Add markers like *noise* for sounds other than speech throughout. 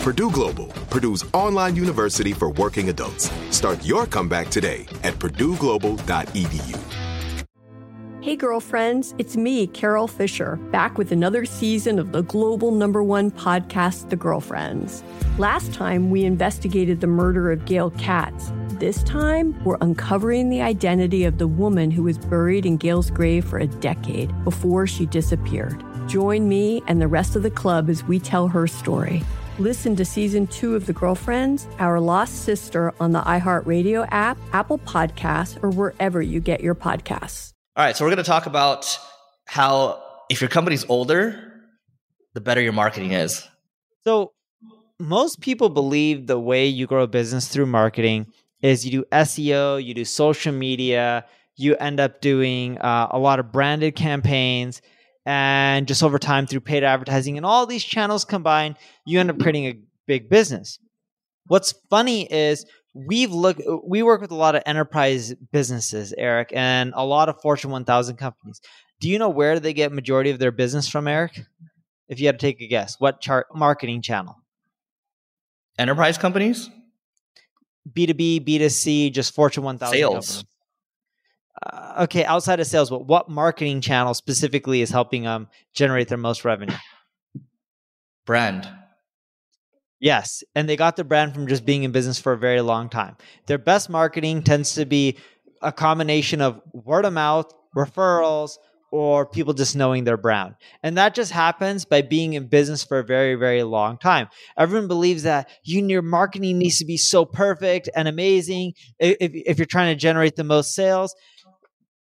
Purdue Global, Purdue's online university for working adults. Start your comeback today at purdueglobal.edu. Hey, girlfriends, it's me, Carol Fisher, back with another season of the global number one podcast, The Girlfriends. Last time, we investigated the murder of Gail Katz. This time, we're uncovering the identity of the woman who was buried in Gail's grave for a decade before she disappeared. Join me and the rest of the club as we tell her story. Listen to season two of The Girlfriends, Our Lost Sister on the iHeartRadio app, Apple Podcasts, or wherever you get your podcasts. All right, so we're going to talk about how if your company's older, the better your marketing is. So, most people believe the way you grow a business through marketing is you do SEO, you do social media, you end up doing uh, a lot of branded campaigns, and just over time through paid advertising and all these channels combined, you end up creating a big business. What's funny is we've looked we work with a lot of enterprise businesses eric and a lot of fortune 1000 companies. Do you know where they get majority of their business from eric? If you had to take a guess what chart marketing channel? Enterprise companies? B2b b2c just fortune 1000 sales uh, okay outside of sales but what marketing channel specifically is helping them generate their most revenue brand Yes, and they got the brand from just being in business for a very long time. Their best marketing tends to be a combination of word of mouth, referrals, or people just knowing their brand. And that just happens by being in business for a very, very long time. Everyone believes that you, your marketing needs to be so perfect and amazing if, if you're trying to generate the most sales.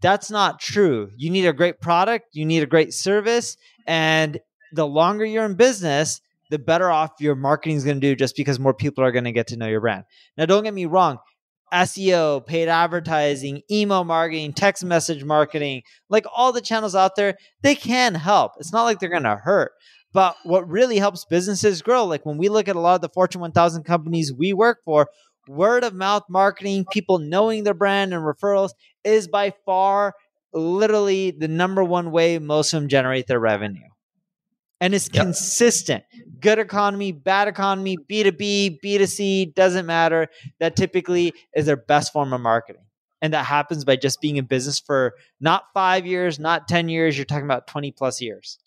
That's not true. You need a great product, you need a great service, and the longer you're in business, the better off your marketing is going to do just because more people are going to get to know your brand. Now, don't get me wrong. SEO, paid advertising, email marketing, text message marketing, like all the channels out there, they can help. It's not like they're going to hurt. But what really helps businesses grow, like when we look at a lot of the Fortune 1000 companies we work for, word of mouth marketing, people knowing their brand and referrals is by far literally the number one way most of them generate their revenue and it's yep. consistent. Good economy, bad economy, B2B, B2C, doesn't matter. That typically is their best form of marketing. And that happens by just being in business for not five years, not 10 years. You're talking about 20 plus years.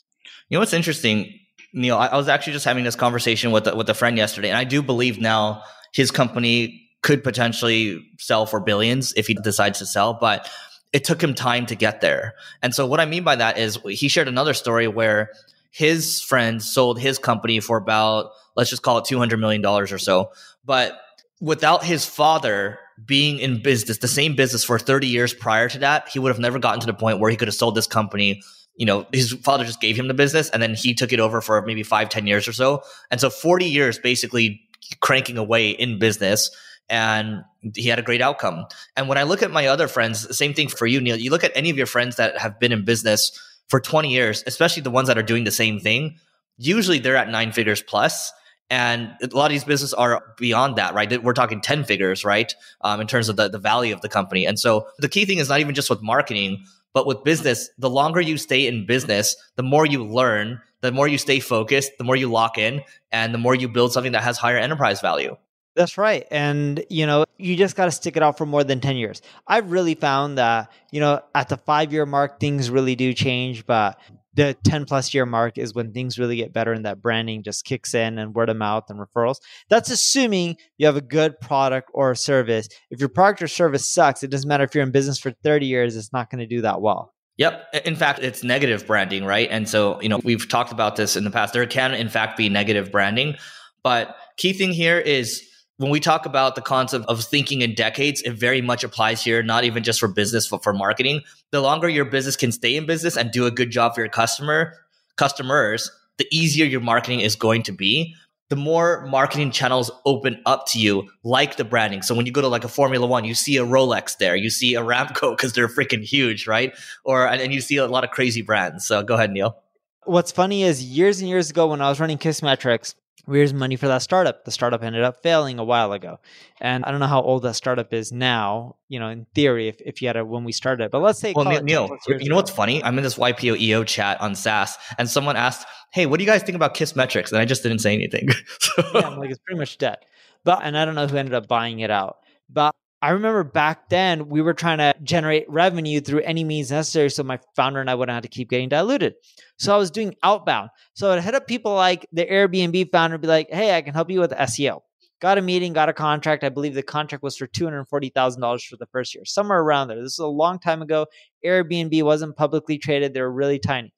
You know what's interesting, Neil? I, was actually just having this conversation with, with a friend yesterday, and I do believe now his company could potentially sell for billions if he decides to sell, but it took him time to get there. And so, what I mean by that is he shared another story where his friend sold his company for about let's just call it 200 million dollars or so but without his father being in business the same business for 30 years prior to that he would have never gotten to the point where he could have sold this company you know his father just gave him the business and then he took it over for maybe five ten years or so and so 40 years basically cranking away in business and he had a great outcome and when i look at my other friends the same thing for you neil you look at any of your friends that have been in business for 20 years, especially the ones that are doing the same thing, usually they're at nine figures plus. And a lot of these businesses are beyond that, right? We're talking 10 figures, right? Um, in terms of the, the value of the company. And so the key thing is not even just with marketing, but with business, the longer you stay in business, the more you learn, the more you stay focused, the more you lock in, and the more you build something that has higher enterprise value. That's right. And, you know, you just got to stick it out for more than 10 years. I've really found that, you know, at the five year mark, things really do change, but the 10 plus year mark is when things really get better and that branding just kicks in and word of mouth and referrals. That's assuming you have a good product or service. If your product or service sucks, it doesn't matter if you're in business for 30 years, it's not going to do that well. Yep. In fact, it's negative branding, right? And so, you know, we've talked about this in the past. There can, in fact, be negative branding. But key thing here is when we talk about the concept of thinking in decades, it very much applies here, not even just for business, but for marketing. The longer your business can stay in business and do a good job for your customer, customers, the easier your marketing is going to be. The more marketing channels open up to you, like the branding. So when you go to like a Formula One, you see a Rolex there, you see Aramco because they're freaking huge, right? Or and you see a lot of crazy brands. So go ahead, Neil. What's funny is years and years ago when I was running Kissmetrics, Where's money for that startup? The startup ended up failing a while ago. And I don't know how old that startup is now, you know, in theory, if, if you had it when we started. But let's say, well, Neil, Neil you know what's funny? I'm in this YPO EO chat on SaaS, and someone asked, Hey, what do you guys think about Kissmetrics? And I just didn't say anything. *laughs* so. Yeah, I'm like, it's pretty much dead. But, and I don't know who ended up buying it out. But I remember back then we were trying to generate revenue through any means necessary so my founder and I wouldn't have to keep getting diluted. So I was doing outbound. So I'd hit up people like the Airbnb founder, be like, hey, I can help you with SEO. Got a meeting, got a contract. I believe the contract was for $240,000 for the first year, somewhere around there. This is a long time ago. Airbnb wasn't publicly traded, they were really tiny.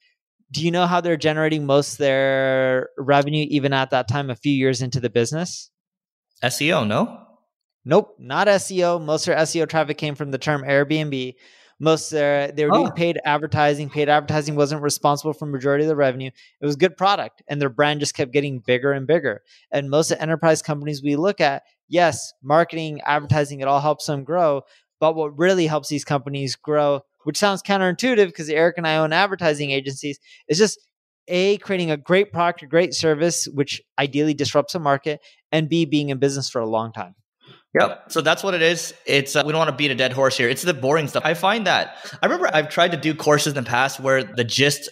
Do you know how they're generating most their revenue even at that time, a few years into the business? SEO, no? Nope, not SEO. Most of their SEO traffic came from the term Airbnb. Most of their they were oh. doing paid advertising. Paid advertising wasn't responsible for majority of the revenue. It was good product, and their brand just kept getting bigger and bigger. And most of the enterprise companies we look at, yes, marketing, advertising, it all helps them grow. But what really helps these companies grow, which sounds counterintuitive because Eric and I own advertising agencies, is just a creating a great product, a great service, which ideally disrupts the market, and B being in business for a long time. Yep. So that's what it is. It's uh, we don't want to beat a dead horse here. It's the boring stuff. I find that I remember I've tried to do courses in the past where the gist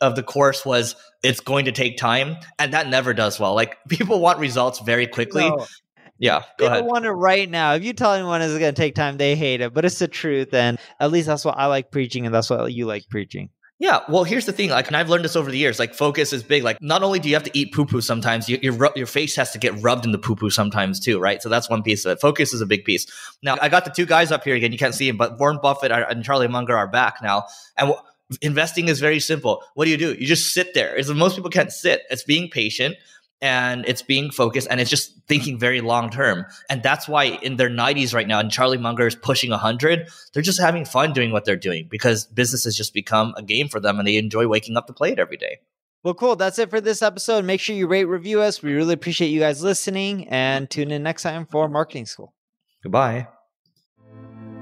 of the course was it's going to take time, and that never does well. Like *laughs* people want results very quickly. No. Yeah, go they ahead. want it right now. If you tell anyone it's going to take time, they hate it. But it's the truth, and at least that's what I like preaching, and that's what you like preaching. Yeah, well, here's the thing. Like, and I've learned this over the years. Like, focus is big. Like, not only do you have to eat poo poo sometimes, you, your your face has to get rubbed in the poo poo sometimes too, right? So that's one piece of it. Focus is a big piece. Now, I got the two guys up here again. You can't see them, but Warren Buffett and Charlie Munger are back now. And w- investing is very simple. What do you do? You just sit there. Is most people can't sit. It's being patient and it's being focused and it's just thinking very long term. And that's why in their 90s right now, and Charlie Munger is pushing 100, they're just having fun doing what they're doing because business has just become a game for them and they enjoy waking up to play it every day. Well, cool. That's it for this episode. Make sure you rate, review us. We really appreciate you guys listening and tune in next time for Marketing School. Goodbye.